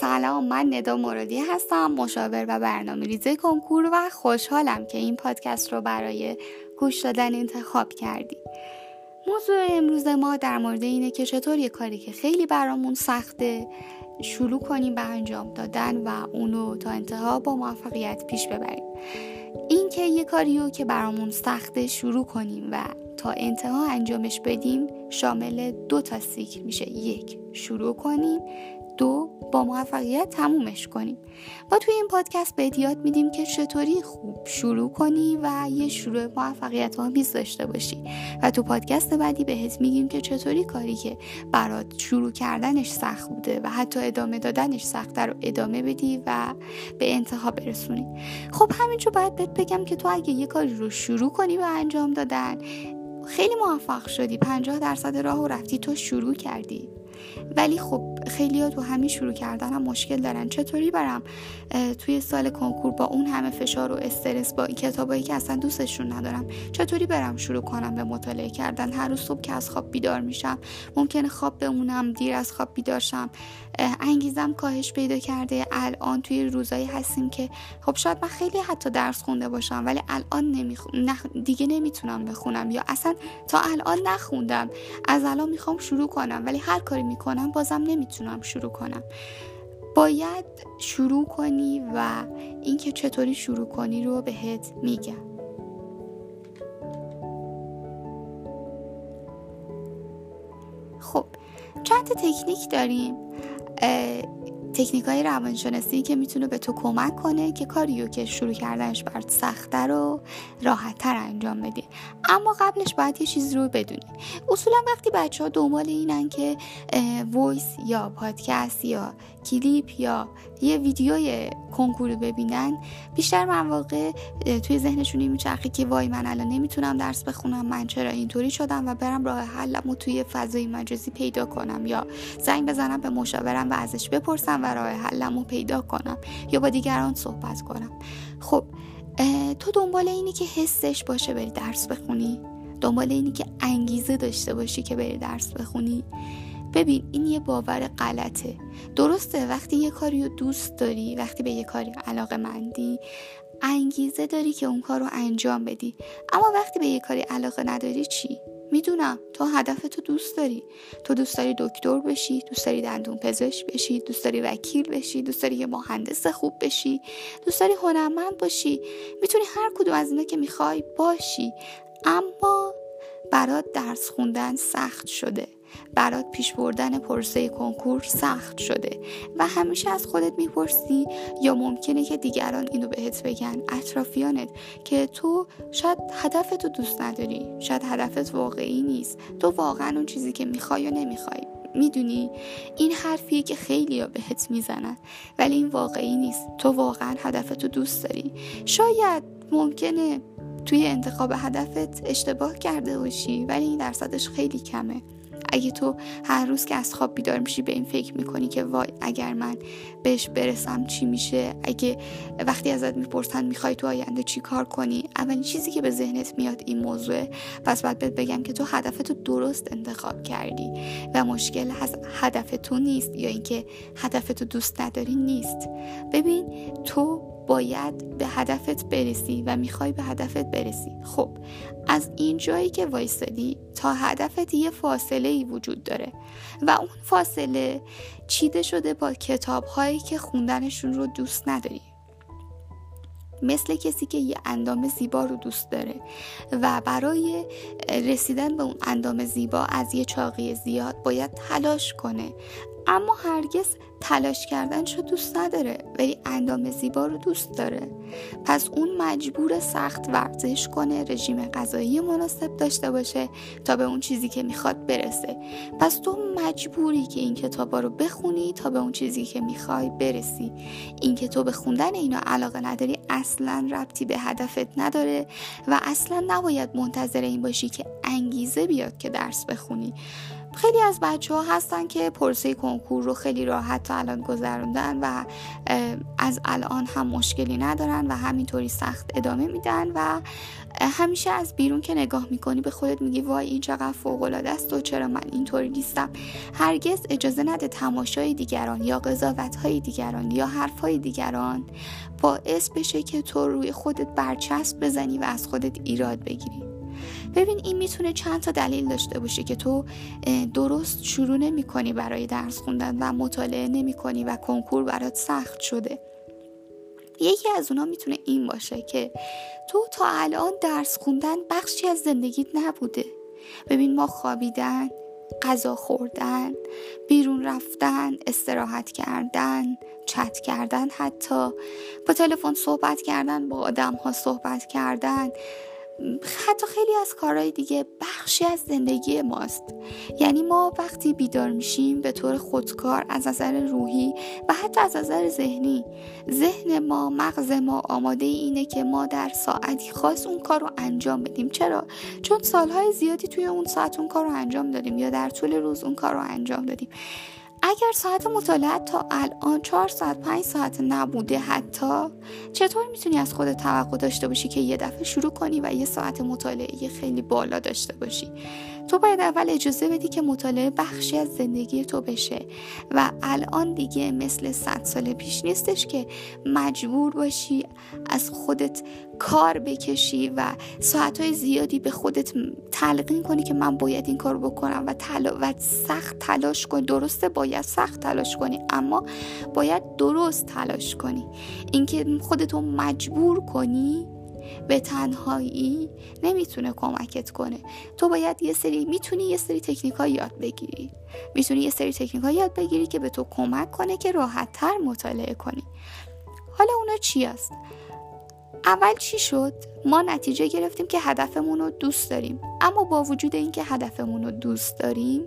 سلام من ندا مرادی هستم مشاور و برنامه ریزه کنکور و خوشحالم که این پادکست رو برای گوش دادن انتخاب کردی. موضوع امروز ما در مورد اینه که چطور یه کاری که خیلی برامون سخته شروع کنیم به انجام دادن و اونو تا انتها با موفقیت پیش ببریم. این که یه کاریو که برامون سخته شروع کنیم و تا انتها انجامش بدیم شامل دو تا سیکل میشه. یک شروع کنیم. دو با موفقیت تمومش کنیم. با توی این پادکست به یاد میدیم که چطوری خوب شروع کنی و یه شروع موفقیت آمیز داشته باشی. و تو پادکست بعدی بهت میگیم که چطوری کاری که برات شروع کردنش سخت بوده و حتی ادامه دادنش سخته رو ادامه بدی و به انتها برسونی. خب همینجا باید بهت بگم که تو اگه یه کاری رو شروع کنی به انجام دادن خیلی موفق شدی. 50 درصد راه و رفتی تو شروع کردی. ولی خب خیلی ها تو همین شروع کردن هم مشکل دارن. چطوری برم توی سال کنکور با اون همه فشار و استرس با کتابایی که اصلا دوستشون ندارم چطوری برم شروع کنم به مطالعه کردن؟ هر روز صبح که از خواب بیدار میشم ممکنه خواب بمونم دیر از خواب بیدار شم. انگیزم کاهش پیدا کرده. الان توی روزایی هستیم که خب شاید من خیلی حتی درس خونده باشم ولی الان نمیخ... دیگه نمی‌تونم بخونم. یا اصلا تا الان نخوندم. از الان می‌خوام شروع کنم ولی هر کاری می‌کنم بازم نمی‌تونم. شروع کنم. باید شروع کنی و اینکه چطوری شروع کنی رو بهت میگم. خب چند تکنیک داریم. تکنیک های روانشناسی که می‌تونه به تو کمک کنه که کاریو که شروع کردنش برات سختتر و راحتتر انجام بدی. اما قبلش باید یه چیز رو بدونی. اصولا وقتی بچه ها دنبال اینن که voice یا پادکست یا کلیپ یا یه ویدیوی کنکور ببینن. بیشتر مواقع توی ذهنشون این میچرخه که وای من الان نمی‌تونم درس بخونم من چرا اینطوری شدم و برم راه حلم و توی فضای مجازی پیدا کنم. یا زنگ بزنم به مشاورم و ازش بپرسم و راه حلم رو پیدا کنم یا با دیگران صحبت کنم. خب تو دنبال اینی که حسش باشه بری درس بخونی؟ دنبال اینی که انگیزه داشته باشی که بری درس بخونی؟ ببین این یه باور غلطه. درسته وقتی یه کاری رو دوست داری وقتی به یه کاری علاقه مندی انگیزه داری که اون کار رو انجام بدی. اما وقتی به یه کاری علاقه نداری چی؟ می‌دونم تو هدف تو دوست داری. تو دوست داری دکتر بشی دوست داری دندون پزشک بشی دوست داری وکیل بشی دوست داری یه مهندس خوب بشی دوست داری هنرمند باشی. می‌تونی هر کدوم از اینا که می‌خوای باشی. اما برات درس خوندن سخت شده. برات پیش بردن پرسه کنکور سخت شده و همیشه از خودت می‌پرسی یا ممکنه که دیگران اینو بهت بگن. اطرافیانت که تو شاید هدفتو دوست نداری. شاید هدفت واقعی نیست. تو واقعا اون چیزی که می‌خوای یا نمی‌خوای. می‌دونی؟ این حرفیه که خیلی ها بهت می‌زنن. ولی این واقعی نیست. تو واقعا هدفتو دوست داری. شاید ممکنه توی انتخاب هدفت اشتباه کرده باشی ولی این درصدش خیلی کمه. اگه تو هر روز که از خواب بیدار میشی به این فکر می‌کنی که وای اگر من بهش برسم چی میشه؟ اگه وقتی ازت می‌پرسن می‌خوای تو آینده چی کار کنی؟ اولین چیزی که به ذهنت میاد این موضوع پس باید بهت بگم که تو هدفتو درست انتخاب کردی و مشکل از هدف تو نیست یا اینکه هدفتو دوست نداری نیست. ببین تو باید به هدفت برسی و می‌خوای به هدفت برسی. خب از این جایی که وایستادی تا هدفت یه فاصله ای وجود داره و اون فاصله چیده شده با کتاب هایی که خوندنشون رو دوست نداری. مثل کسی که یه اندام زیبا رو دوست داره و برای رسیدن به اون اندام زیبا از یه چاقی زیاد باید تلاش کنه. اما هرگز تلاش کردنشو دوست نداره ولی اندام زیبا رو دوست داره. پس اون مجبور سخت ورزش کنه رژیم غذایی مناسب داشته باشه تا به اون چیزی که می‌خواد برسه. پس تو مجبوری که این کتابا رو بخونی تا به اون چیزی که می‌خوای برسی. این که تو به خوندن اینا علاقه نداری اصلا ربطی به هدفت نداره و اصلا نباید منتظر این باشی که انگیزه بیاد که درس بخونی. خیلی از بچه ها هستن که پرسه کنکور رو خیلی راحت تا الان گذروندن و از الان هم مشکلی ندارن و همینطوری سخت ادامه میدن و همیشه از بیرون که نگاه می‌کنی به خودت میگی وای این چقدر فوق العاده است و چرا من اینطوری نیستم. هرگز اجازه نده تماشای دیگران یا قضاوت های دیگران یا حرف های دیگران باعث بشه که تو روی خودت برچسب بزنی و از خودت ایراد بگیری. ببین این می‌تونه چند تا دلیل داشته باشه که تو درست شروع نمی کنی برای درس خوندن و مطالعه نمی کنی و کنکور برات سخت شده. یکی از اونا می‌تونه این باشه که تو تا الان درس خوندن بخشی از زندگیت نبوده. ببین ما خوابیدن غذا خوردن بیرون رفتن استراحت کردن چت کردن حتی با تلفن صحبت کردن با آدم ها صحبت کردن. حتی خیلی از کارهای دیگه بخشی از زندگی ماست. یعنی ما وقتی بیدار میشیم به طور خودکار از نظر روحی و حتی از نظر ذهنی ذهن ما مغز ما آماده اینه که ما در ساعتی خاص اون کار رو انجام بدیم. چرا؟ چون سالهای زیادی توی اون ساعت اون کار رو انجام دادیم یا در طول روز اون کار رو انجام دادیم. اگر ساعت مطالعه تا الان چهار ساعت پنج ساعت نبوده حتی چطور می‌تونی از خودت توقع داشته باشی که یه دفعه شروع کنی و یه ساعت مطالعه خیلی بالا داشته باشی؟ تو باید اول اجازه بدی که مطالعه بخشی از زندگی تو بشه و الان دیگه مثل صد سال پیش نیستش که مجبور باشی از خودت کار بکشی و ساعتهای زیادی به خودت تلقین کنی که من باید این کار بکنم و, تلا و سخت تلاش کنی. درسته باید سخت تلاش کنی اما باید درست تلاش کنی. اینکه خودتو مجبور کنی به تنهایی نمی‌تونه کمکت کنه. تو باید یه سری می‌تونی یه سری تکنیک یاد بگیری. می‌تونی یه سری تکنیک یاد بگیری که به تو کمک کنه که راحت تر مطالعه کنی. حالا اونا چی است اول چی شد؟ ما نتیجه گرفتیم که هدفمون رو دوست داریم. اما با وجود اینکه هدفمون رو دوست داریم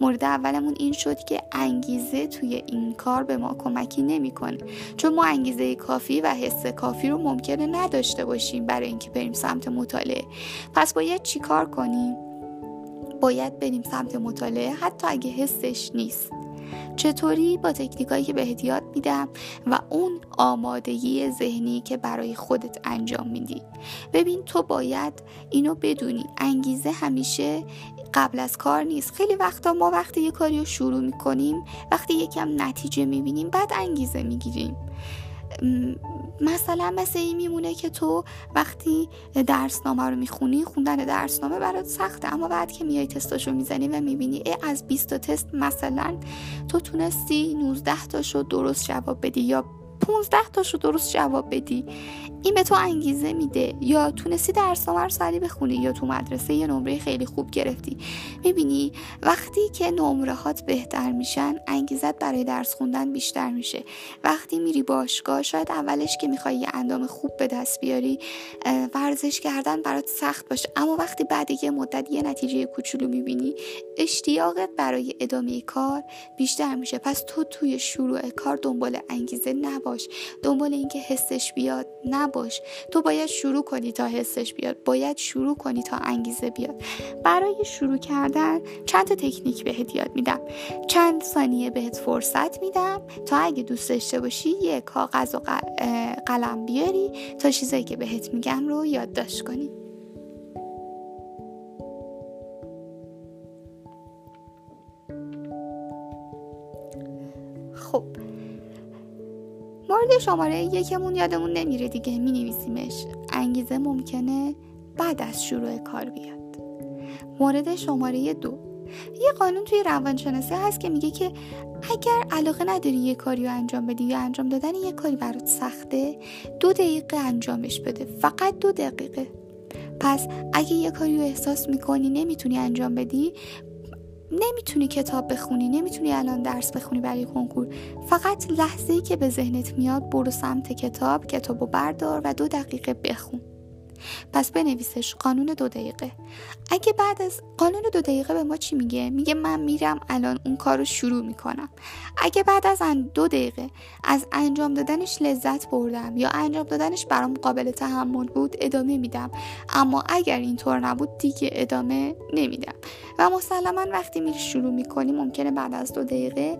مورد اولمون این شد که انگیزه توی این کار به ما کمکی نمی‌کنه. چون ما انگیزه کافی و حس کافی رو ممکنه نداشته باشیم برای اینکه بریم سمت مطالعه. پس باید چیکار کنیم؟ باید بریم سمت مطالعه حتی اگه حسش نیست. چطوری؟ با تکنیکایی که بهت یاد میدم و اون آمادگی ذهنی که برای خودت انجام میدی. ببین تو باید اینو بدونی. انگیزه همیشه قبل از کار نیست. خیلی وقتا ما وقتی یه کاری رو شروع می‌کنیم وقتی یکم نتیجه می‌بینیم بعد انگیزه می‌گیریم. مثلا مثل این میمونه که تو وقتی درسنامه رو می‌خونی خوندن درسنامه برات سخته اما بعد که میای تستاشو می‌زنی و می‌بینی ای از 20 تا تست مثلا تو تونستی 19 تاشو درست جواب بدی یا 15 تاشو درست جواب بدی. این به تو انگیزه میده. یا تونستی درس سری بخونی یا تو مدرسه یه نمره خیلی خوب گرفتی. می‌بینی وقتی که نمره هات بهتر میشن انگیزت برای درس خوندن بیشتر میشه. وقتی میری باشگاه شاید اولش که می‌خوای یه اندام خوب به دست بیاری ورزش کردن برات سخت باشه. اما وقتی بعد یه مدت یه نتیجه کوچولو می‌بینی اشتیاقت برای ادامه کار بیشتر میشه. پس تو توی شروع کار دنبال انگیزه نباش. دنبال اینکه حسش بیاد. نباش. تو باید شروع کنی تا حسش بیاد. باید شروع کنی تا انگیزه بیاد. برای شروع کردن چند تا تکنیک بهت یاد میدم. چند ثانیه بهت فرصت میدم تا اگه دوست داشته باشی یه کاغذ و قلم بیاری تا چیزایی که بهت میگم رو یادداشت کنی. خب مورد شماره یکمون یادمون نمیره دیگه می نویسیمش انگیزه ممکنه بعد از شروع کار بیاد. مورد شماره دو. یه قانون توی روانشناسی هست که میگه که اگر علاقه نداری یه کاری رو انجام بدی یا انجام دادن یه کاری برات سخته دو دقیقه انجامش بده. فقط دو دقیقه. پس اگه یه کاری رو احساس می‌کنی نمی‌تونی انجام بدی نمی‌تونی کتاب بخونی نمی‌تونی الان درس بخونی برای کنکور. فقط لحظه ای که به ذهنت میاد برو سمت کتاب کتابو بردار و دو دقیقه بخون. پس بنویسش قانون دو دقیقه. اگه بعد از قانون دو دقیقه به ما چی میگه؟ میگه من میرم الان اون کار رو شروع می‌کنم. اگه بعد از دو دقیقه از انجام دادنش لذت بردم یا انجام دادنش برام قابل تحمل بود ادامه میدم. اما اگر اینطور نبود دیگه ادامه نمیدم. و مسلما وقتی میری شروع می‌کنی ممکنه بعد از دو دقیقه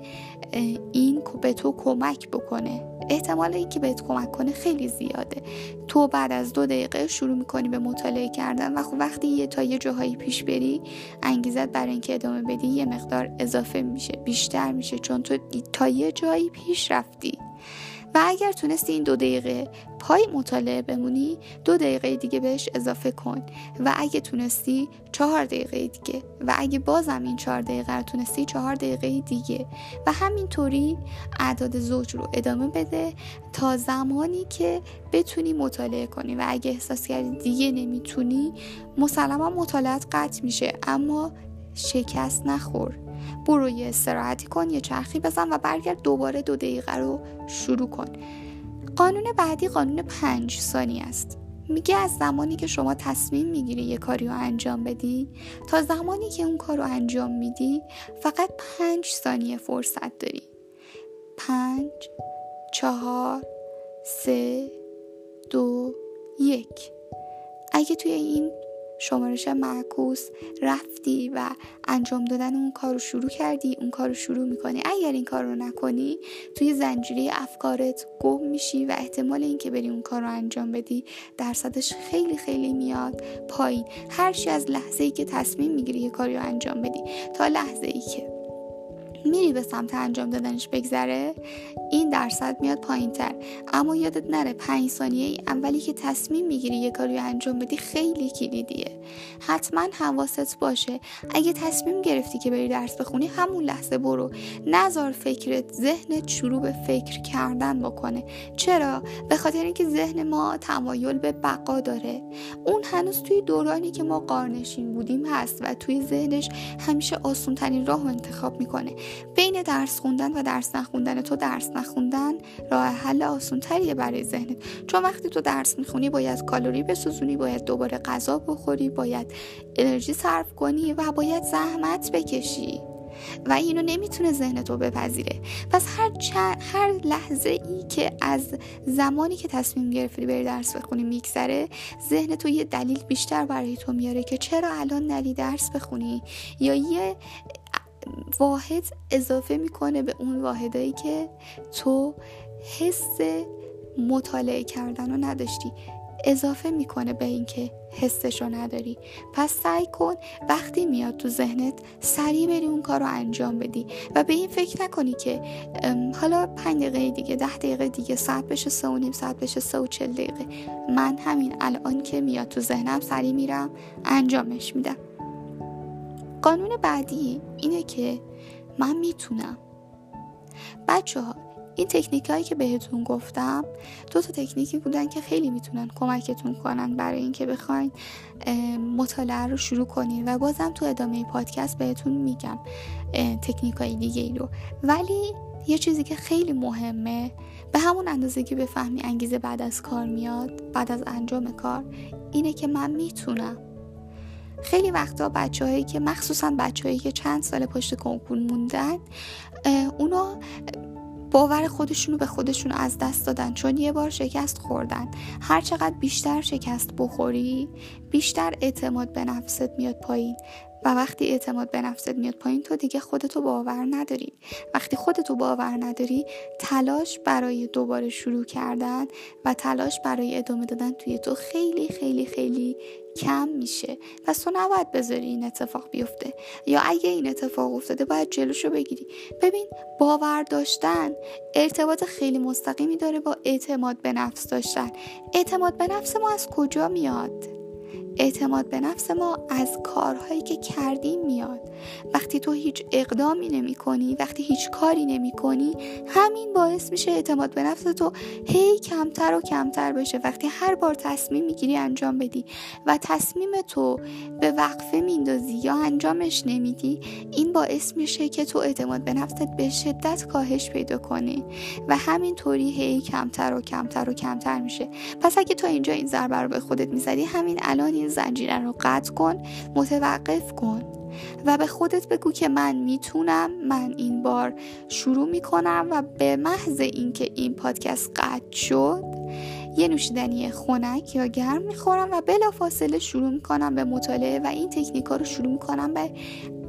این به تو کمک بکنه. احتمال اینکه بهت کمک کنه خیلی زیاده. تو بعد از دو دقیقه شروع می‌کنی به مطالعه کردن و خب وقتی یه تا یه جاهایی پیش بری انگیزت برای اینکه ادامه بدی یه مقدار اضافه میشه بیشتر میشه چون تو تا یه جایی پیش رفتی. و اگر تونستی این دو دقیقه پای مطالعه بمونی دو دقیقه دیگه بهش اضافه کن. و اگه تونستی چهار دقیقه دیگه. و اگه بازم این چهار دقیقه رو تونستی چهار دقیقه دیگه. و همینطوری اعداد زوج رو ادامه بده تا زمانی که بتونی مطالعه کنی. و اگه احساس کردی دیگه نمی‌تونی مسلما مطالعت قطع میشه اما شکست نخور. برو یه استراحتی کن یه چرخی بزن و برگرد دوباره دو دقیقه رو شروع کن. قانون بعدی قانون پنج ثانیه است. میگه از زمانی که شما تصمیم می‌گیری یه کاری رو انجام بدی تا زمانی که اون کار رو انجام میدی فقط پنج ثانیه فرصت داری. پنج چهار سه دو یک. اگه توی این شمارش معکوس رفتی و انجام دادن اون کار رو شروع کردی اون کار رو شروع می‌کنی. اگر این کار رو نکنی توی زنجیره افکارت گم میشی و احتمال اینکه بری اون کار رو انجام بدی درصدش خیلی خیلی میاد پایین. هرچی از لحظه ای که تصمیم می‌گیری یه کاری رو انجام بدی تا لحظه ای که میری به سمت انجام دادنش بگذره؟ این درصد میاد پایین تر اما یادت نره پنج ثانیه ای اولی که تصمیم می‌گیری یه کاری انجام بدی خیلی کلیدیه. حتما حواست باشه. اگه تصمیم گرفتی که بری درس بخونی همون لحظه برو. نزار فکرت ذهنت شروع به فکر کردن بکنه. چرا؟ به خاطر اینکه ذهن ما تمایل به بقا داره. اون هنوز توی دورانی که ما قارنشین بودیم هست و توی ذهنش همیشه آسون ترین راه انتخاب می‌کنه. بین درس خوندن و درس نخوندن تو درس نخوندن راه حل آسون تریه برای ذهنت. چون وقتی تو درس می‌خونی باید کالری بسوزونی باید دوباره غذا بخوری باید انرژی صرف کنی و باید زحمت بکشی. و اینو نمی‌تونه ذهن تو بپذیره. پس هر, هر لحظه ای که از زمانی که تصمیم گرفتی بری درس بخونی میگذره ذهن تو یه دلیل بیشتر برای تو میاره که چرا الان نری درس بخونی؟ یا یه واحد اضافه می‌کنه به اون واحدایی که تو حس مطالعه کردن رو نداشتی. اضافه می‌کنه به اینکه حسش رو نداری. پس سعی کن وقتی میاد تو ذهنت سریع بری اون کار رو انجام بدی و به این فکر نکنی که حالا پنج دقیقه دیگه ده دقیقه دیگه ساعت بشه سه و نیم ساعت بشه سه و چل دقیقه. من همین الان که میاد تو ذهنم سریع میرم انجامش میدم. قانون بعدی اینه که من می‌تونم. بچه ها این تکنیک هایی که بهتون گفتم دو تا تکنیکی بودن که خیلی می‌تونن کمکتون کنن برای اینکه بخواین مطالعه رو شروع کنین و بازم تو ادامه پادکست بهتون میگم تکنیک های دیگه ای رو. ولی یه چیزی که خیلی مهمه به همون اندازه که بفهمی انگیزه بعد از کار میاد بعد از انجام کار اینه که من می‌تونم. خیلی وقتا بچههایی که مخصوصا بچههایی که چند سال پشت کنکور موندن اونا باور خودشونو به خودشون از دست دادن. چون یه بار شکست خوردن. هر چقدر بیشتر شکست بخوری بیشتر اعتماد به نفست میاد پایین. و وقتی اعتماد به نفست میاد پایین تو دیگه خودتو باور نداری. وقتی خودتو باور نداری تلاش برای دوباره شروع کردن و تلاش برای ادامه دادن توی تو خیلی خیلی خیلی کم میشه. پس تو نباید بذاری این اتفاق بیفته. یا اگه این اتفاق افتاده باید جلوشو بگیری. ببین باور داشتن ارتباط خیلی مستقیمی داره با اعتماد به نفس داشتن. اعتماد به نفس ما از کجا میاد؟ اعتماد به نفس ما از کارهایی که کردیم میاد. وقتی تو هیچ اقدامی نمی کنی وقتی هیچ کاری نمی کنی همین باعث میشه اعتماد به نفس تو هی کمتر و کمتر بشه. وقتی هر بار تصمیم می‌گیری انجام بدی و تصمیم تو به وقفه میندازی یا انجامش نمیدی این باعث میشه که تو اعتماد به نفست به شدت کاهش پیدا کنی و همینطوری هی کمتر و کمتر و کمتر میشه. پس اگه تو اینجا این ضربه رو به خودت می‌زدی همین الان این زنجیره رو قطع کن متوقف کن. و به خودت بگو که من می‌تونم من این بار شروع می‌کنم و به محض اینکه این پادکست قطع شد یه نوشیدنی خنک یا گرم می‌خورم و بلافاصله شروع می‌کنم به مطالعه و این تکنیک ها رو شروع می‌کنم به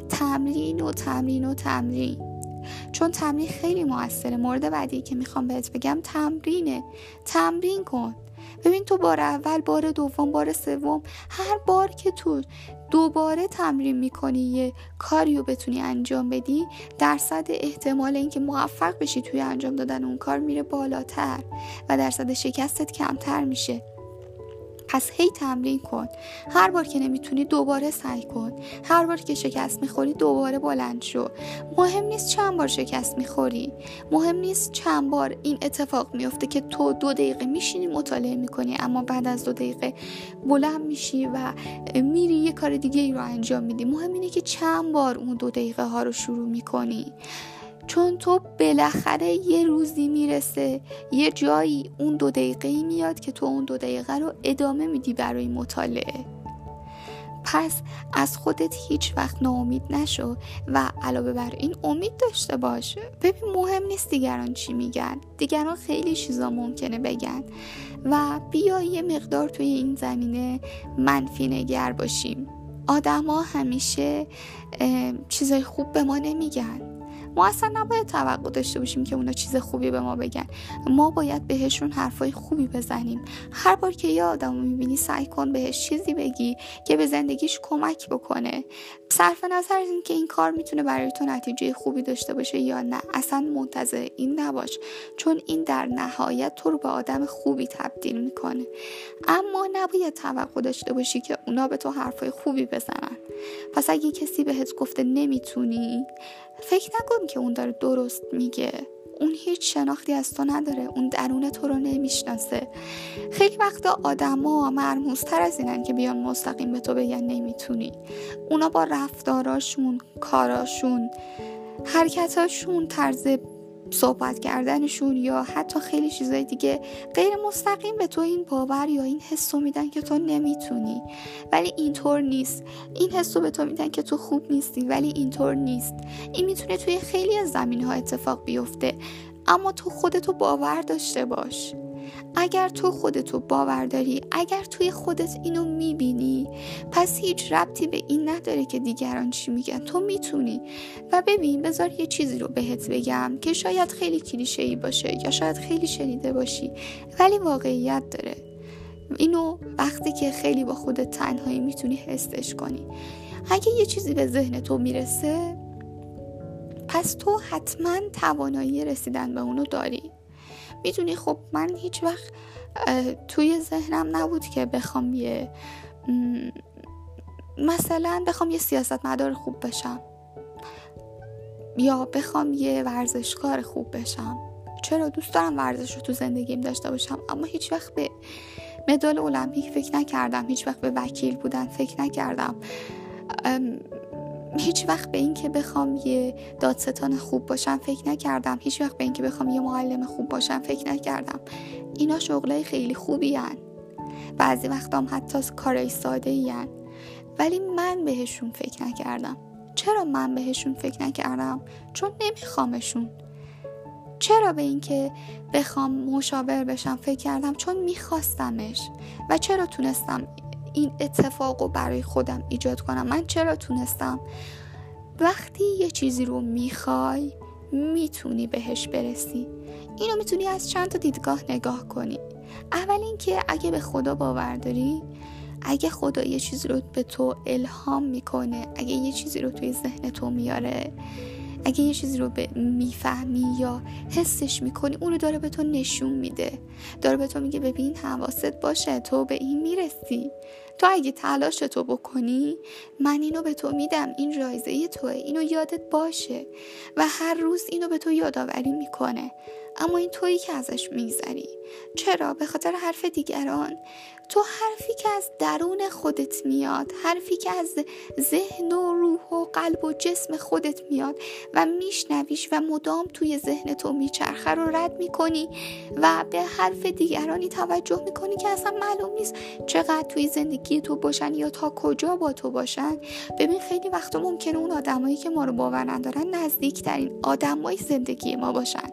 تمرین و تمرین و تمرین. چون تمرین خیلی موثره. مورد بعدی که می‌خوام بهت بگم تمرینه. تمرین کن. ببین تو بار اول بار دوم بار سوم هر بار که تو دوباره تمرین می‌کنی یه کاری رو بتونی انجام بدی درصد احتمال اینکه موفق بشی توی انجام دادن اون کار میره بالاتر و درصد شکستت کمتر میشه. پس هی تمرین کن. هر بار که نمی‌تونی دوباره سعی کن. هر بار که شکست می‌خوری دوباره بلند شو. مهم نیست چند بار شکست می‌خوری. مهم نیست چند بار این اتفاق میفته که تو دو دقیقه میشینی مطالعه می‌کنی اما بعد از دو دقیقه بلند میشی و میری یه کار دیگه ای رو انجام میدی. مهم اینه که چند بار اون دو دقیقه ها رو شروع می‌کنی. چون تو بالاخره یه روزی می‌رسه یه جایی اون دو دقیقه میاد که تو اون دو دقیقه رو ادامه میدی برای مطالعه. پس از خودت هیچ وقت ناامید نشو و علاوه بر این امید داشته باش ببین مهم نیست دیگران چی میگن. دیگران خیلی چیزا ممکنه بگن. و بیا یه مقدار توی این زمینه منفی نگر باشیم. آدما همیشه چیزای خوب به ما نمیگن. ما اصلا نباید توقع داشته باشیم که اونا چیز خوبی به ما بگن. ما باید بهشون حرفای خوبی بزنیم. هر بار که یه آدم می‌بینی سعی کن بهش چیزی بگی که به زندگیش کمک بکنه. صرف نظر از اینکه این کار می‌تونه برای تو نتیجه خوبی داشته باشه یا نه اصلا منتظر این نباش. چون این در نهایت تو رو به آدم خوبی تبدیل می‌کنه. اما نباید توقع داشته باشی که اونا به تو حرفای خوبی بزنن. پس اگه کسی بهت گفته نمی‌تونی فکر نکن که اون داره درست میگه. اون هیچ شناختی از تو نداره. اون درون تو رو نمی‌شناسه. خیلی وقتا آدما مرموزتر از اینن که بیان مستقیم به تو بگن نمی‌تونی. اونا با رفتاراشون کاراشون حرکتاشون طرز صحبت کردنشون یا حتی خیلی چیزای دیگه غیر مستقیم به تو این باور یا این حس میدن که تو نمی‌تونی. ولی اینطور نیست. این حس به تو میدن که تو خوب نیستی ولی اینطور نیست. این می‌تونه توی خیلی از زمین ها اتفاق بیفته. اما تو خودتو باور داشته باش. اگر تو خودتو باور داری اگر توی خودت اینو می‌بینی پس هیچ ربطی به این نداره که دیگران چی میگن. تو می‌تونی. و ببین بذار یه چیزی رو بهت بگم که شاید خیلی کلیشه ای باشه یا شاید خیلی شنیده باشی ولی واقعیت داره. اینو وقتی که خیلی با خودت تنهایی می‌تونی حسش کنی. اگه یه چیزی به ذهن تو می‌رسه پس تو حتما توانایی رسیدن به اونو داری. می‌دونی خب من هیچ وقت توی ذهنم نبود که بخوام یه مثلا بخوام یه سیاست مدار خوب بشم. یا بخوام یه ورزشکار خوب بشم. چرا؟ دوست دارم ورزش رو تو زندگیم داشته باشم. اما هیچ وقت به مدال المپیک فکر نکردم. هیچ وقت به وکیل بودن فکر نکردم. هیچ وقت به اینکه بخوام یه دادستان خوب باشم فکر نکردم. هیچ وقت به اینکه بخوام یه معلم خوب باشم فکر نکردم. اینا شغلای خیلی خوبی هن. بعضی وقتام حتی کارای ساده هن. ولی من بهشون فکر نکردم. چرا من بهشون فکر نکردم؟ چون نمیخوامشون. چرا به اینکه بخوام مشاور بشم فکر کردم؟ چون میخواستمش. و چرا تونستم این اتفاق رو برای خودم ایجاد کنم. من چرا تونستم؟ وقتی یه چیزی رو می‌خوای می‌تونی بهش برسی. اینو می‌تونی از چند تا دیدگاه نگاه کنی. اول اینکه اگه به خدا باور داری اگه خدا یه چیزی رو به تو الهام می‌کنه اگه یه چیزی رو توی ذهن تو میاره اگه یه چیزی رو می‌فهمی یا حسش می‌کنی اونو داره به تو نشون میده. داره به تو میگه ببین حواست باشه تو به این می‌رسی. تو اگه تلاش تو بکنی من اینو به تو میدم. این جایزه توه. اینو یادت باشه. و هر روز اینو به تو یادآوری می‌کنه. اما این تویی که ازش میگذری. چرا؟ به خاطر حرف دیگران. تو حرفی که از درون خودت میاد حرفی که از ذهن و روح و قلب و جسم خودت میاد و میشنویش و مدام توی ذهن تو میچرخه رو رد می‌کنی و به حرف دیگرانی توجه می‌کنی که اصلا معلوم نیست چقدر توی زندگی تو باشن یا تا کجا با تو باشن. ببین خیلی وقتا ممکنه اون آدمایی که ما رو باور ندارن نزدیکترین آدمای زندگی ما باشن.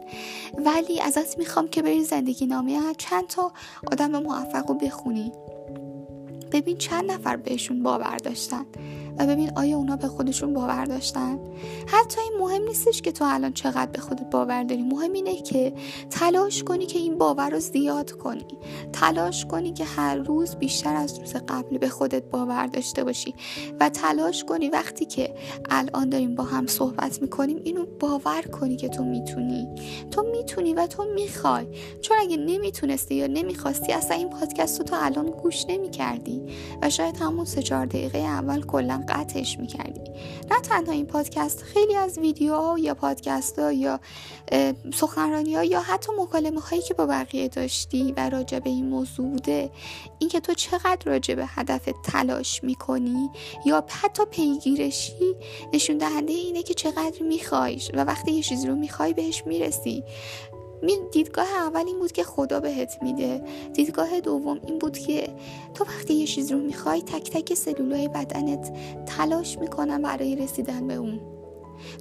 ولی ازت می‌خوام که بری زندگی نامه چند تا آدم موفق رو بخونی. ببین چند نفر بهشون باور داشتن. و ببین آیا اونا به خودشون باور داشتن؟ حتی این مهم نیستش که تو الان چقدر به خودت باور داری. مهم اینه که تلاش کنی که این باور رو زیاد کنی. تلاش کنی که هر روز بیشتر از روز قبل به خودت باور داشته باشی. و تلاش کنی وقتی که الان داریم با هم صحبت می‌کنیم اینو باور کنی که تو می‌تونی. تو می‌تونی و تو می‌خوای. چون اگه نمی‌تونستی یا نمی‌خواستی اصلا این پادکست رو تو الان گوش نمی‌کردی. و شاید همون سه چهار دقیقه اول کلا قطعش می‌کردی. نه تنها این پادکست خیلی از ویدیوها یا پادکست ها یا سخنرانی ها یا حتی مکالمه هایی که با بقیه داشتی و راجع به این موضوع بوده اینکه تو چقدر راجع به هدف تلاش می‌کنی یا حتی پیگیرشی نشون دهنده اینه که چقدر میخوایش و وقتی یه چیزی رو می‌خوای بهش می‌رسی. دیدگاه اول این بود که خدا بهت میده. دیدگاه دوم این بود که تو وقتی یه چیز رو می‌خوای تک تک سلولای بدنت تلاش می‌کنن برای رسیدن به اون.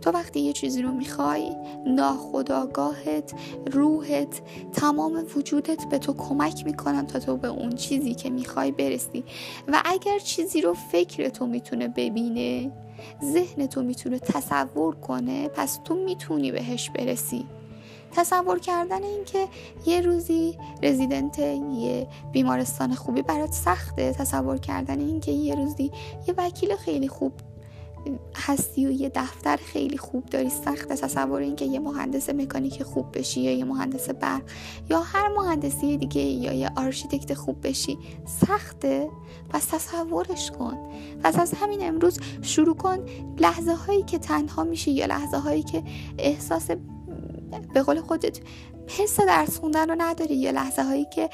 تو وقتی یه چیزی رو می‌خوای ناخداگاهت روحت تمام وجودت به تو کمک می‌کنن تا تو به اون چیزی که می‌خوای برسی. و اگر چیزی رو فکر تو می‌تونه ببینه ذهن تو می‌تونه تصور کنه پس تو می‌تونی بهش برسی. تصور کردن اینکه یه روزی رزیدنت یه بیمارستان خوبی برات سخته تصور کردن اینکه یه روزی یه وکیل خیلی خوب هستی و یه دفتر خیلی خوب داری سخت تصور اینکه یه مهندس مکانیک خوب بشی یا یه مهندس برق یا هر مهندسی دیگه یا یه آرشیتکت خوب بشی سخته. پس تصورش کن. پس از همین امروز شروع کن لحظه هایی که تنها میشی یا لحظه هایی که احساس به قول خودت حس درس خوندن رو نداری. یا لحظه هایی که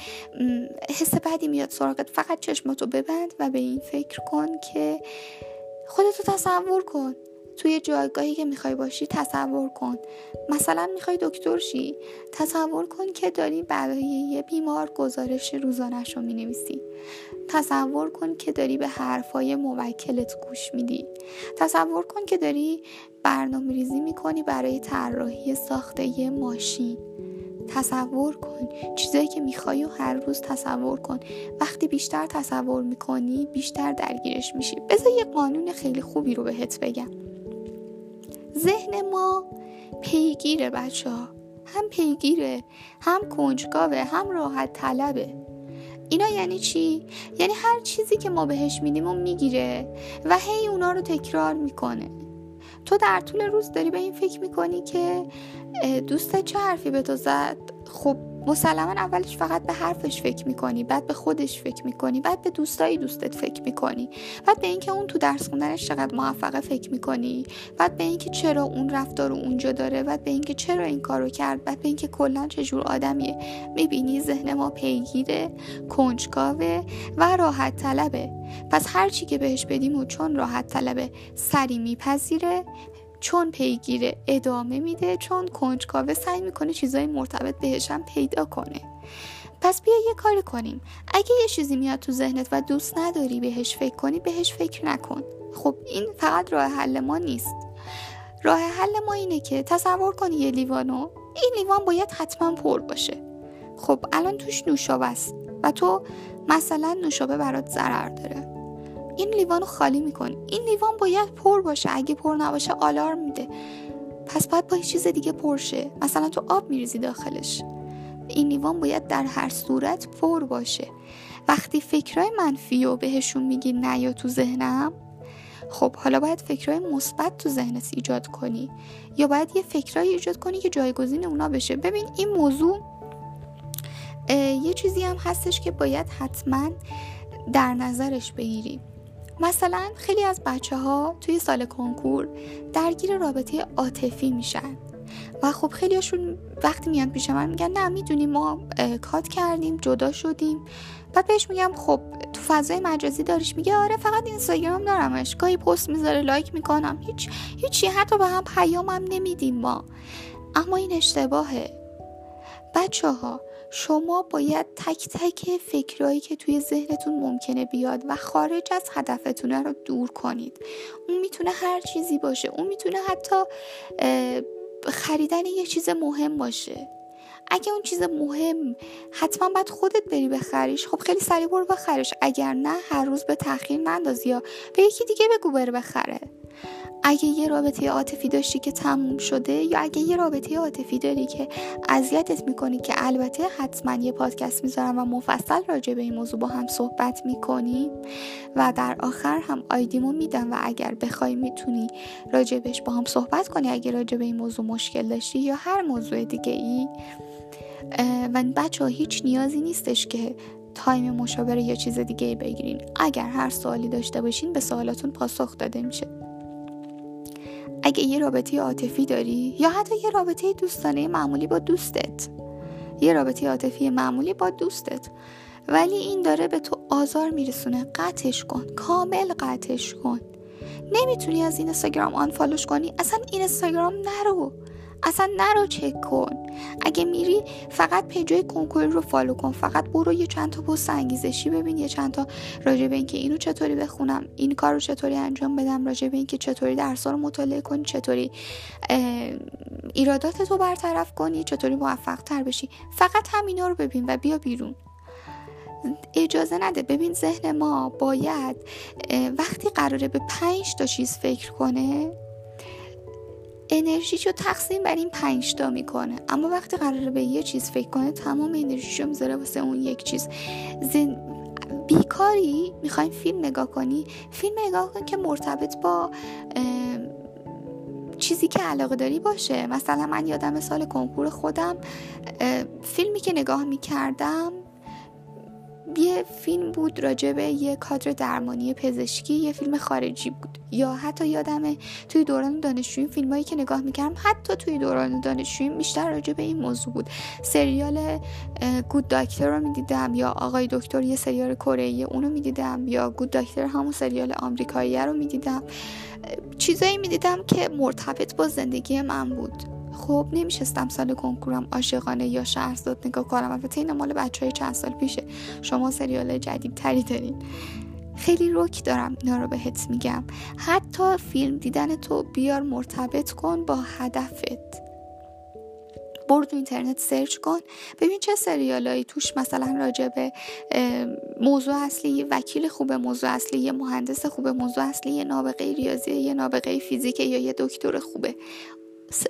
حس بدی میاد سراغت فقط چشماتو ببند و به این فکر کن که خودتو تصور کن. توی جایگاهی که می‌خوای باشی تصور کن. مثلا می‌خوای دکتر شی. تصور کن که داری برای یه بیمار گزارش روزانش رو می‌نویسی. تصور کن که داری به حرفای موکلت گوش میدی. تصور کن که داری برنامه ریزی می‌کنی برای طراحی ساخته یه ماشین. تصور کن چیزایی که می‌خوای و هر روز تصور کن. وقتی بیشتر تصور می‌کنی بیشتر درگیرش میشی. بذار یه قانون خیلی خوبی رو بهت بگم. ذهن ما پیگیره بچه ها. هم پیگیره هم کنجکاوه هم راحت طلبه. اینا یعنی چی؟ یعنی هر چیزی که ما بهش میدیم و می‌گیره و هی اونا رو تکرار می‌کنه. تو در طول روز داری به این فکر می‌کنی که دوستت چه حرفی به تو زد؟ خب مسلما اولش فقط به حرفش فکر می‌کنی بعد به خودش فکر می‌کنی بعد به دوستایی دوستت فکر می‌کنی بعد به اینکه اون تو درس خوندنش چقدر موفقه فکر می‌کنی بعد به اینکه چرا اون رفتار رو اونجا داره بعد به اینکه چرا این کارو کرد بعد به اینکه کلا چجور آدمیه. می‌بینی ذهن ما پیگیره کنجکاوه و راحت طلبه. پس هر چی که بهش بدیم و چون راحت طلبه سری میپذیره. چون پیگیره ادامه میده چون کنجکاوه سعی می‌کنه چیزای مرتبط بهش هم پیدا کنه. پس بیا یه کاری کنیم. اگه یه چیزی میاد تو ذهنت و دوست نداری بهش فکر کنی بهش فکر نکن. خب این فقط راه حل ما نیست. راه حل ما اینه که تصور کنی یه لیوانو این لیوان باید حتما پر باشه. خب الان توش نوشابه است و تو مثلا نوشابه برات ضرر داره. این لیوان رو خالی می‌کنی. این لیوان باید پر باشه. اگه پر نباشه آلارم میده. پس باید با چیز دیگه پرشه. مثلا تو آب میریزی داخلش. این لیوان باید در هر صورت پر باشه. وقتی فکرای منفی و بهشون میگی نه یا تو ذهنم خب حالا باید فکرهای مثبت تو ذهنت ایجاد کنی. یا باید یه فکرهایی ایجاد کنی که جایگزین اونا بشه. ببین این موضوع یه چیزی هم هستش که باید حتما در نظرش بگیریم مثلا خیلی از بچه ها توی سال کنکور درگیر رابطه عاطفی میشن. و خب خیلیشون وقتی میان پیش من میگن نه می‌دونیم ما کات کردیم جدا شدیم. بعد بهش میگم خب تو فضای مجازی داریش. میگه آره فقط اینستاگرام دارمش. گاهی پست می‌ذاره لایک می‌کنم. هیچ هیچی حتی به هم پیامم نمیدیم ما. اما این اشتباهه. بچه ها شما باید تک تک فکرهایی که توی ذهنتون ممکنه بیاد و خارج از هدفتونه رو دور کنید. اون می‌تونه هر چیزی باشه. اون می‌تونه حتی خریدن یه چیز مهم باشه. اگه اون چیز مهم حتما باید خودت بری بخریش. خب خیلی سریع برو بخریش اگر نه هر روز به تاخیر ننداز یا به یکی دیگه بگو بره بخره. اگه یه رابطه عاطفی داشتی که تموم شده یا اگه یه رابطه عاطفی داری که اذیتت می‌کنی که البته حتما یه پادکست می‌ذارم و مفصل راجع به این موضوع با هم صحبت می‌کنیم و در آخر هم آیدیمو میدم و اگر بخوای می‌تونی راجبش با هم صحبت کنی اگه راجع به این موضوع مشکل داشتی یا هر موضوع دیگه ای و بچه ها هیچ نیازی نیستش که تایم مشاوره یا چیز دیگه بگیرین. اگر هر سوالی داشته باشین به سوالاتون پاسخ داده میشه. اگه یه رابطه عاطفی داری یا حتی یه رابطه دوستانه معمولی با دوستت. یه رابطه عاطفی معمولی با دوستت. ولی این داره به تو آزار میرسونه. قطعش کن. کامل قطعش کن. نمی‌تونی از این اینستاگرام آنفالوش کنی. اصلا این اینستاگرام نرو. اصلا نرو چک کن. اگه میری فقط پیجای کنکور رو فالو کن. فقط برو یه چند تا پست انگیزشی ببین یه چند تا راجع به اینکه اینو چطوری بخونم این کار رو چطوری انجام بدم راجع به اینکه چطوری درس رو مطالعه کنی چطوری ایرادات تو برطرف کنی چطوری موفق تر بشی. فقط همینا رو ببین و بیا بیرون. اجازه نده. ببین ذهن ما باید وقتی قراره به پنج تا چیز فکر کنه انرژیشو تقسیم بر این پنج تا می‌کنه. اما وقتی قراره به یه چیز فکر کنه تمام انرژیشو می‌ذاره واسه اون یک چیز. زن... بیکاری؟ می‌خوایم فیلم نگاه کنی؟ فیلم نگاه کن که مرتبط با چیزی که علاقه داری باشه. مثلا من یادم سال کنکور خودم فیلمی که نگاه می‌کردم یه فیلم بود راجع به یه کادر درمانی پزشکی یه فیلم خارجی بود. یا حتی یادمه توی دوران دانشجویی فیلمایی که نگاه می‌کردم حتی توی دوران دانشجویی بیشتر راجع به این موضوع بود. سریال گود داکتر رو می‌دیدم یا آقای دکتر یه سریال کره اونو می‌دیدم یا گود داکتر همون سریال آمریکایی رو می‌دیدم. چیزایی می‌دیدم که مرتبط با زندگی من بود. خب نمیشستم سال کنکورم عاشقانه یا شهرزاد نگاه کنم. البته این مال بچه های چند سال پیشه. شما سریال جدید تری دارین. خیلی روک دارم اینا رو بهت میگم. حتی فیلم دیدن تو بیار مرتبط کن با هدفت. تو اینترنت سرچ کن. ببین چه سریالایی توش مثلا راجع به موضوع اصلی یه وکیل خوبه موضوع اصلی یه مهندس خوبه موضوع اصلی یه نابغه ریاضی یه نابغه فیزیک یا یه دکتر خوبه.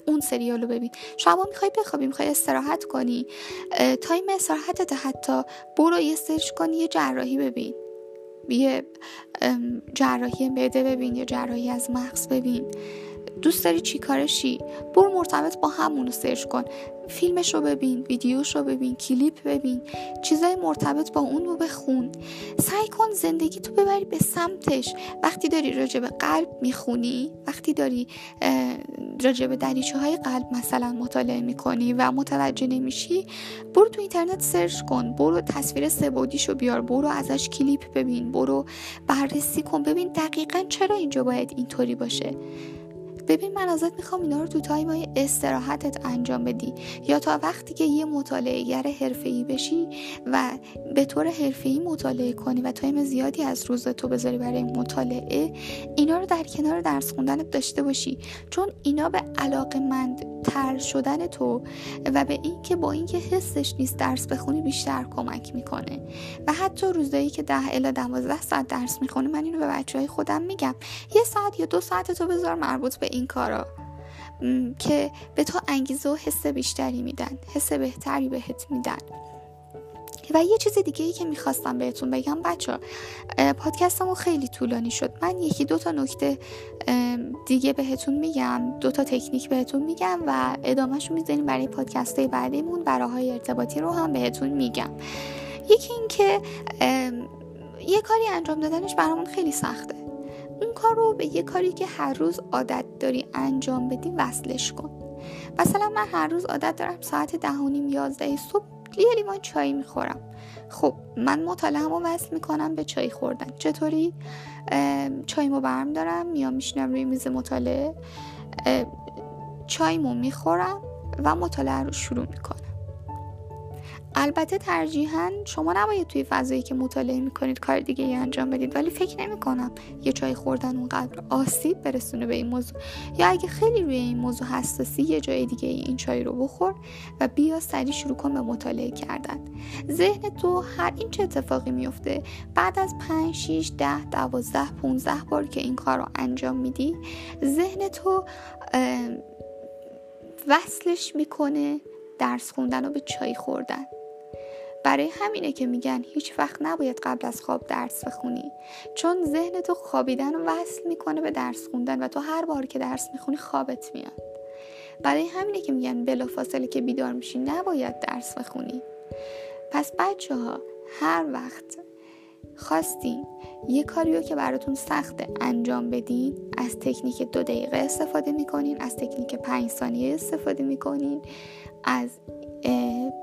اون سریال رو ببین. شما می‌خوای بخوابی می‌خوای استراحت کنی time استراحتت حتی برو یه search کنی یه جراحی ببین. یه جراحی معده ببین یا جراحی از مغز ببین. دوست داری چی کاره شی برو مرتبط با همونو search کن. فیلمش رو ببین ویدیوش رو ببین کلیپ ببین. چیزای مرتبط با اون رو بخون. سعی کن زندگیتو ببری به سمتش. وقتی داری راجع به قلب می‌خونی وقتی داری راجع به دریچه های قلب مثلا مطالعه می‌کنی و متوجه نمیشی برو تو اینترنت search کن. برو تصویر سه‌بعدیشو بیار. برو ازش کلیپ ببین. برو بررسی کن. ببین دقیقا چرا اینجا باید اینطوری باشه. ببین من ازت می‌خوام اینا رو تو time های استراحتت انجام بدی. یا تا وقتی که یه مطالعه گر ای بشی و به طور ای مطالعه کنی و time زیادی از روز تو بذاری برای مطالعه اینا رو در کنار درس خوندنت داشته باشی. چون اینا به علاقه مند تر شدن تو و به اینکه با اینکه حسش نیست درس بخونی بیشتر کمک می‌کنه. و حتی روزایی که ده الا دوازده ساعت درس می‌خونه من اینو به بچه های خودم میگم. یه ساعت یا دو ساعت تو بذار مربوط به این کارا. که به تو انگیزه و حس بیشتری میدن حس بهتری بهت میدن. و یه چیز دیگه ای که می‌خواستم بهتون بگم بچه پادکستمون خیلی طولانی شد. من یکی دو تا نکته دیگه بهتون میگم دو تا تکنیک بهتون میگم و ادامهش رو می‌ذاریم برای پادکست های بعدیمون. براهای ارتباطی رو هم بهتون میگم. یکی این که یه کاری انجام دادنش برامون خیلی سخته. اون کار رو به یه کاری که هر روز عادت داری انجام بدی وصلش کن. مثلا من هر روز عادت دارم ساعت ده و نیم یازده صبح یه لیوان چای می‌خورم. خب من مطالعه رو وصل می‌کنم به چای خوردن. چطوری؟ چایمو برم دارم میام میشنم روی میز مطالعه؟ چایمو می‌خورم و مطالعه رو شروع می‌کنم. البته ترجیحاً شما نباید توی فضایی که مطالعه می‌کنید کار دیگه ای انجام بدید ولی فکر نمی کنم یه چای خوردن اونقدر آسیب برسونه به این موضوع. یا اگه خیلی روی این موضوع حساسی یه جای دیگه این چای رو بخور و بیا سریع شروع کن به مطالعه کردن. ذهن تو هر این چه اتفاقی میفته بعد از 5 6 10 12 15 بار که این کار رو انجام میدی ذهن تو وصلش می‌کنه درس خوندن و به چای خوردن. برای همینه که میگن هیچ وقت نباید قبل از خواب درس بخونی. چون ذهن تو خوابیدن وصل می‌کنه به درس خوندن و تو هر بار که درس می‌خونی خوابت میاد. برای همینه که میگن بلافاصله که بیدار میشی نباید درس بخونی. پس بچه ها هر وقت خواستین یه کاریو که براتون سخته انجام بدین از تکنیک دو دقیقه استفاده می‌کنین از تکنیک پنج ثانیه استفاده می‌کنین از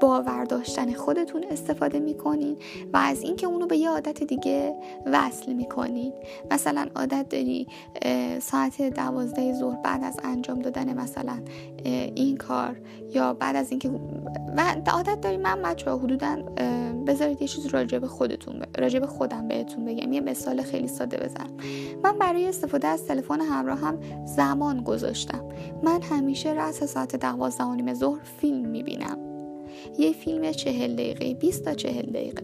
باور داشتن خودتون استفاده می‌کنین و از اینکه اونو به یه عادت دیگه وصل می‌کنین. مثلا عادت داری ساعت دوازده ظهر بعد از انجام دادن مثلا این کار یا بعد از اینکه و عادت داری من بچه حدودا بذارید یه چیز راجع به خودتون راجع به خودم بهتون بگم. یه مثال خیلی ساده بزنم. من برای استفاده از تلفن همراه هم زمان گذاشتم. من همیشه رأس ساعت دوازده و نیم ظهر فیلم می‌بینم. یه فیلم چهل دقیقه 20 تا چهل دقیقه.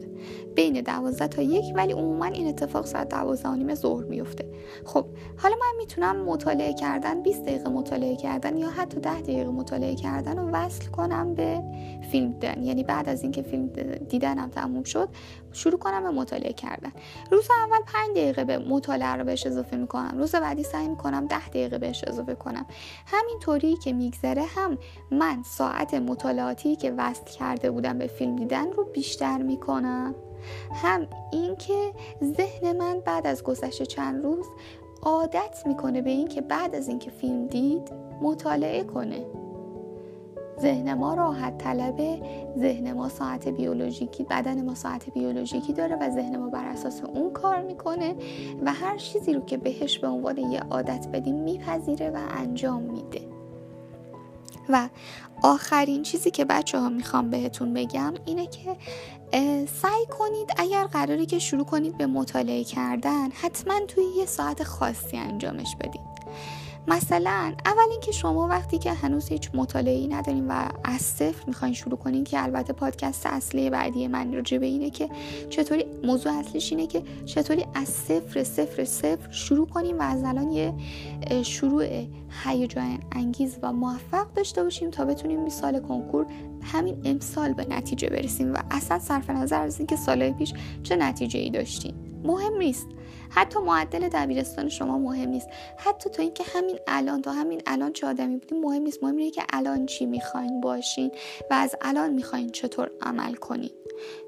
بین دوازده تا یک ولی عموما این اتفاق ساعت دوازده نیم ظهر میفته خب حالا من می‌تونم مطالعه کردن 20 دقیقه مطالعه کردن یا حتی 10 دقیقه مطالعه کردن رو وصل کنم به فیلم دیدن. یعنی بعد از اینکه فیلم دیدنم تموم شد شروع کنم به مطالعه کردن. روز اول 5 دقیقه به مطالعه رو بهش اضافه می‌کنم. روز بعدی سعی می‌کنم 10 دقیقه بهش اضافه کنم. همینطوری که میگذره هم من ساعت مطالعاتی که وصل کرده بودم به فیلم دیدن رو بیشتر می‌کنم. هم اینکه ذهن من بعد از گذشت چند روز عادت می‌کنه به اینکه بعد از اینکه فیلم دید مطالعه کنه. ذهن ما راحت طلبه ذهن ما ساعت بیولوژیکی بدن ما ساعت بیولوژیکی داره و ذهن ما بر اساس اون کار می‌کنه و هر چیزی رو که بهش به عنوان یه عادت بدیم میپذیره و انجام میده. و آخرین چیزی که بچه ها می‌خوام بهتون بگم اینه که سعی کنید اگر قراری که شروع کنید به مطالعه کردن حتما توی یه ساعت خاصی انجامش بدید. مثلا اول اینکه شما وقتی که هنوز هیچ مطالعه ندارین و از صفر می‌خواین شروع کنین که البته پادکست اصلی بعدی من راجع به اینه که چطوری موضوع اصلیش اینه که چطوری از صفر صفر صفر شروع کنیم و از الان یه شروع هیجان انگیز و موفق داشته باشیم تا بتونیم مثال کنکور همین امسال به نتیجه برسیم و اصلا صرف نظر از اینکه سالهای پیش چه نتیجه ای داشتیم. مهم نیست. حتی معدل دبیرستان شما مهم نیست. حتی تو اینکه همین الان تا همین الان چه آدمی بودیم مهم نیست. مهم اینه که الان چی می‌خواین باشین و از الان می‌خواین چطور عمل کنین.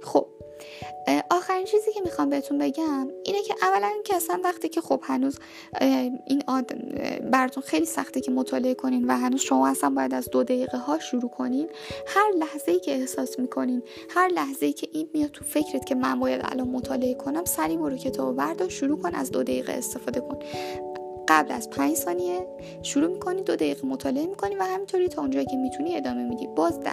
خب آخرین چیزی که می‌خوام بهتون بگم اینه که اولا که اصلا وقتی که خب هنوز این آد... براتون خیلی سخته که مطالعه کنین و هنوز شما اصلا باید از دو دقیقه ها شروع کنین هر لحظه ای که احساس می‌کنین هر لحظه ای که این میاد تو فکرت که من باید الان مطالعه کنم سری برو کتاب بردار شروع کن از دو دقیقه استفاده کن. قبل از پنج ثانیه. شروع می‌کنی دو دقیقه مطالعه می‌کنی و همینطوری تا اونجایی که می‌تونی ادامه میدی. باز ده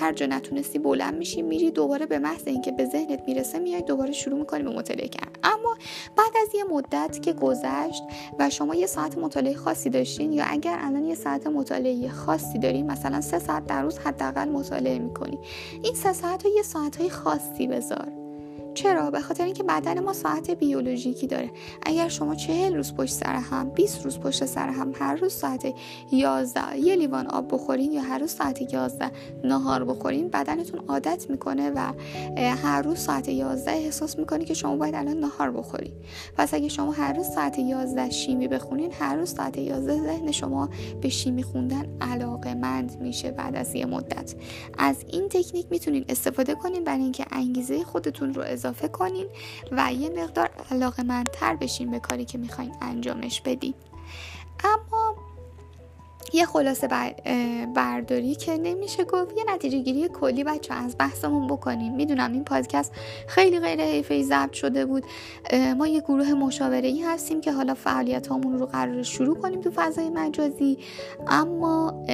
هر جا نتونستی بلند میشی میری دوباره به محض اینکه به ذهنت می‌رسه میای دوباره شروع می‌کنی به مطالعه کردن. اما بعد از یه مدت که گذشت و شما یه ساعت مطالعه خاصی داشتین یا اگر الان یه ساعت مطالعه خاصی دارین مثلا سه ساعت در روز حداقل مطالعه می‌کنی. این سه ساعت رو یه ساعت های خاصی بذار. چرا؟ به خاطر اینکه بدن ما ساعت بیولوژیکی داره. اگر شما چهل روز پشت سر هم 20 روز پشت سر هم هر روز ساعت 11 یه لیوان آب بخورین یا هر روز ساعت 11 نهار بخورین بدنتون عادت می‌کنه و هر روز ساعت 11 احساس می‌کنه که شما باید الان نهار بخورین. پس اگه شما هر روز ساعت 11 شیمی بخونین هر روز ساعت 11 ذهن شما به شیمی خوندن علاقه مند میشه بعد از یه مدت. از این تکنیک می‌تونین استفاده کنین برای اینکه انگیزه خودتون رو اضافه کنین و یه مقدار علاقه مندتر بشین به کاری که می‌خواین انجامش بدین. اما یه خلاصه برداری که نمیشه گفت. یه نتیجه گیری کلی بچه از بحثمون بکنیم. می‌دونم این پادکست خیلی غیر حیفه ضبط شده بود. ما یه گروه مشاوره ای هستیم که حالا فعالیت همون رو قرار شروع کنیم تو فضای مجازی. اما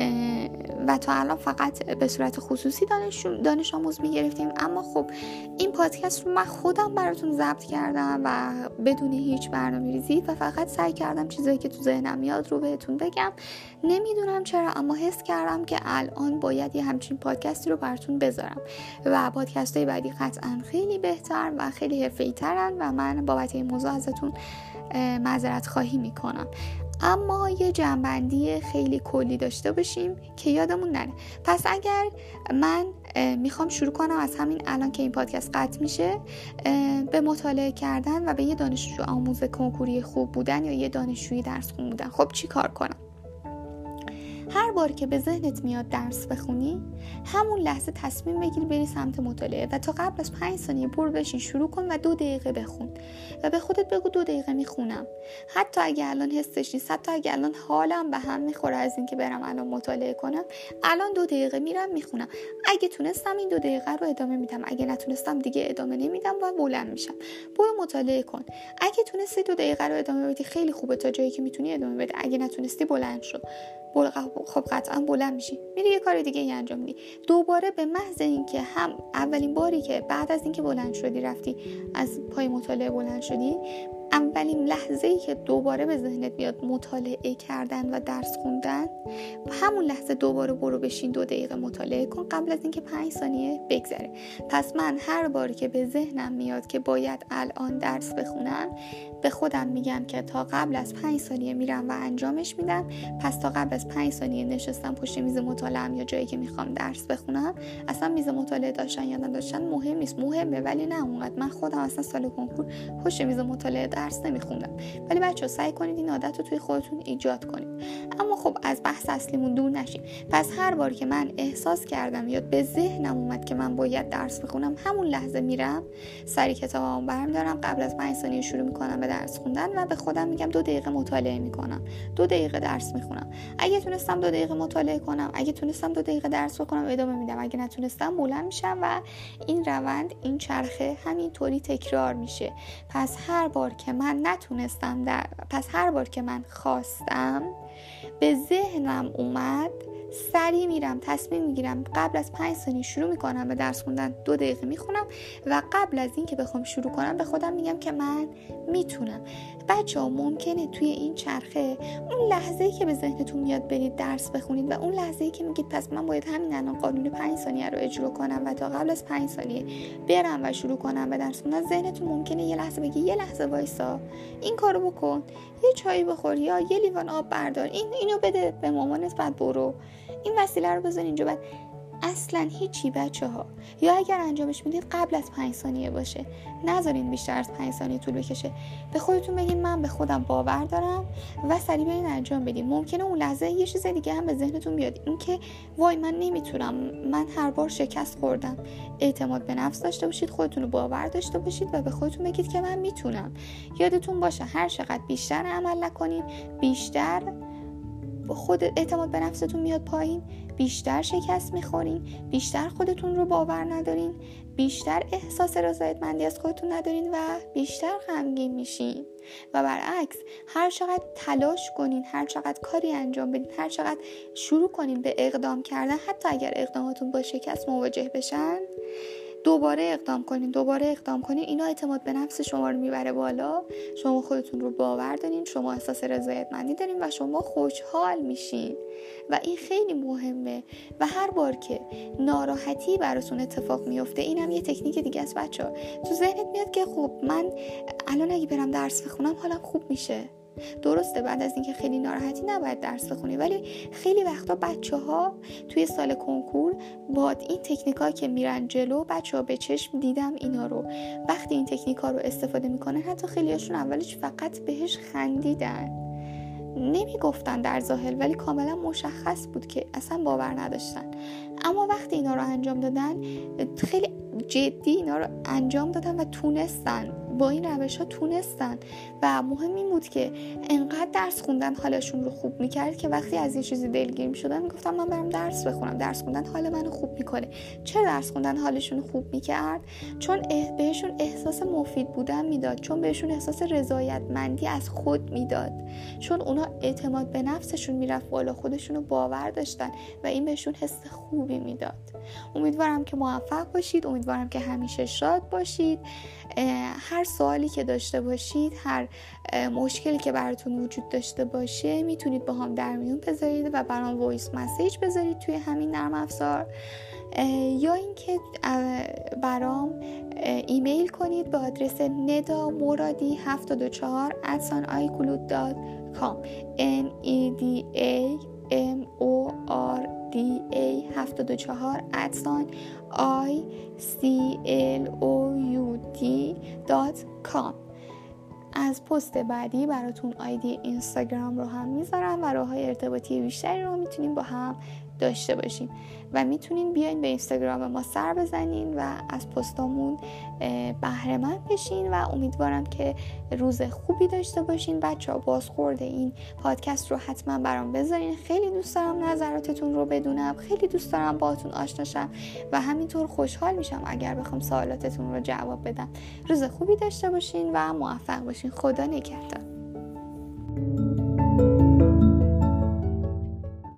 و تا الان فقط به صورت خصوصی دانش, دانش آموز می‌گرفتیم. اما خب این پادکست رو من خودم براتون ضبط کردم و بدون هیچ برنامه ریزی و فقط سعی کردم چیزایی که تو ذهنم میاد رو بهتون بگم. نمی‌دونم چرا اما حس کردم که الان باید یه همچین پادکستی رو براتون بذارم. و پادکست های بعدی قطعا خیلی بهتر و خیلی حرفه‌ای ترن و من بابت این موضوع ازتون معذرت خواهی می‌کنم. اما یه جنبندی خیلی کلی داشته باشیم که یادمون نره. پس اگر من می‌خوام شروع کنم از همین الان که این پادکست قطع میشه به مطالعه کردن و به یه دانشجو آموز کنکوری خوب بودن یا یه دانشجوی درس خون بودن. خب چی کار کنم؟ هر بار که به ذهنت میاد درس بخونی همون لحظه تصمیم بگیر بری سمت مطالعه و تا قبل از پنج ثانیه برو بشین شروع کن و دو دقیقه بخون. و به خودت بگو دو دقیقه می‌خونم. حتی اگه الان حسش نیست حتی اگه الان حالم به هم می‌خوره از اینکه برم الان مطالعه کنم الان دو دقیقه میرم می‌خونم. اگه تونستم این دو دقیقه رو ادامه میدم. اگه نتونستم دیگه ادامه نمیدم و بلند میشم. برو مطالعه کن. اگه تونستی دو دقیقه رو ادامه بدی خیلی خوبه تا جایی که می‌تونی ادامه بده. اگه نتونستی بلند شو. خب قطعا بلند میشی. میری یه کار دیگه ای انجام میدی. دوباره به محض اینکه هم اولین باری که بعد از اینکه بلند شدی رفتی از پای مطالعه بلند شدی اولین لحظه ای که دوباره به ذهنت بیاد مطالعه کردن و درس خوندن همون لحظه دوباره برو بشین دو دقیقه مطالعه کن قبل از اینکه پنج ثانیه بگذره. پس من هر باری که به ذهنم میاد که باید الان درس بخونم به خودم میگم که تا قبل از پنج ثانیه میرم و انجامش میدم پس تا قبل از پنج ثانیه نشستم پشت میز مطالعه یا جایی که می‌خوام درس بخونم اصلا میز مطالعه داشتن یا نداشتن مهم نیست مهمه ولی نه اونقدر. من خودم اصلا سال کنکور پشت میز مطالعه درس نمیخوندم. ولی بچه سعی کنید این عادت رو توی خودتون ایجاد کنید. اما خب از بحث اصلیمون دور نشین. پس هر بار که من احساس کردم یا به ذهنم اومد که من باید درس بخونم همون لحظه میرم سری کتابمو برم دارم قبل از 5 ثانیه شروع می‌کنم درس خوندن و به خودم میگم دو دقیقه مطالعه می‌کنم. دو دقیقه درس می‌خونم. اگه تونستم دو دقیقه مطالعه کنم اگه تونستم دو دقیقه درس بخونم ادامه میدم. اگه نتونستم بلند میشم و این روند این چرخه همینطوری تکرار میشه. پس هر بار که من نتونستم در پس هر بار که من خواستم به ذهنم اومد سریع میرم تصمیم می‌گیرم. قبل از پنج ثانیه شروع می‌کنم به درس خوندن دو دقیقه می‌خونم و قبل از اینکه بخوام شروع کنم به خودم میگم که من می‌تونم. بچه ها ممکنه توی این چرخه اون لحظه که به ذهنتون میاد برید درس بخونید و اون لحظه که میگید پس من باید همین الان قانون پنج ثانیه رو اجرا کنم و تا قبل از پنج ثانیه برم و شروع کنم به درس خوندن ذهنتون ممکنه یه لحظه بگی یه لحظه وایسا. این کارو بکن. یه چایی بخور یا یه لیوان آب بردار. این اینو بده به مامانت بعد برو. این وسیله رو بزن اینجا. بعد اصلا هیچی بچه ها یا اگر انجامش می‌دید قبل از پنج ثانیه باشه. نذارین بیشتر از پنج ثانیه طول بکشه. به خودتون بگین من به خودم باور دارم و سریع برین انجام بدین. ممکنه اون لحظه یه چیز دیگه هم به ذهنتون بیاد. اینکه وای من نمی‌تونم. من هر بار شکست خوردم. اعتماد به نفس داشته باشید خودتون رو باور داشته باشید و به خودتون بگید که من می‌تونم. یادتون باشه هر چقدر بیشتر عمل نکنین بیشتر خود اعتماد به نفستون میاد پایین بیشتر شکست می‌خورین بیشتر خودتون رو باور ندارین بیشتر احساس رضایتمندی از خودتون ندارین و بیشتر غمگین میشین. و برعکس هر چقدر تلاش کنین هر چقدر کاری انجام بدین هر چقدر شروع کنین به اقدام کردن حتی اگر اقداماتون با شکست مواجه بشن دوباره اقدام کنین دوباره اقدام کنین اینا اعتماد به نفس شما رو می‌بره بالا. شما خودتون رو باور دارین شما احساس رضایتمندی دارین و شما خوشحال میشین. و این خیلی مهمه. و هر بار که ناراحتی براتون اتفاق میفته اینم یه تکنیک دیگه است بچه تو ذهنت میاد که خب من الان اگه برم درس بخونم حالم خوب میشه. درسته بعد از اینکه خیلی ناراحتی نباید درس بخونی ولی خیلی وقتا بچه ها توی سال کنکور با این تکنیک که میرن جلو بچه ها به چشم دیدم اینا رو. وقتی این تکنیک ها رو استفاده می‌کنن حتی خیلیاشون اولش فقط بهش خندیدن. نمی‌گفتن در ظاهر ولی کاملا مشخص بود که اصلا باور نداشتن. اما وقتی اینا رو انجام دادن خیلی جدی اینا رو انجام دادن و تونستن با این روش ها تونستن. و مهم این بود که انقدر درس خوندن حالشون رو خوب می‌کرد که وقتی از این چیزی دلگیر می‌شدن می‌گفتم من برم درس بخونم. درس خوندن حال منو خوب می‌کنه. چرا درس خوندن حالشون خوب می‌کرد؟ چون بهشون احساس مفید بودن می‌داد. چون بهشون احساس رضایتمندی از خود می‌داد. چون اونا اعتماد به نفسشون می‌رفت بالا خودشون رو باور داشتن و این بهشون حس خوبی می‌داد. امیدوارم که موفق باشید. امیدوارم که همیشه شاد باشید. هر سوالی که داشته باشید هر مشکلی که براتون وجود داشته باشه می‌تونید با هم در میون بذارید و برام voice message بذارید توی همین نرم افزار. یا اینکه برام ایمیل کنید به آدرس ندا مرادی 74 at sign کام n e d a m o r d a 74 اتسان i c l o u t com. از پست بعدی براتون آیدی اینستاگرام رو هم می‌ذارم و راه های ارتباطی بیشتری رو می‌تونیم با هم داشته باشیم. و می‌تونین بیاین به اینستاگرام ما سر بزنین و از پستامون بهره مند بشین و امیدوارم که روز خوبی داشته باشین. بچه ها بازخورده این پادکست رو حتما برام بذارین. خیلی دوست دارم نظراتتون رو بدونم. خیلی دوست دارم باهاتون آشناشم و همینطور خوشحال میشم اگر بخوام سوالاتتون رو جواب بدم. روز خوبی داشته باشین و موفق باشین. خدا نگهدار.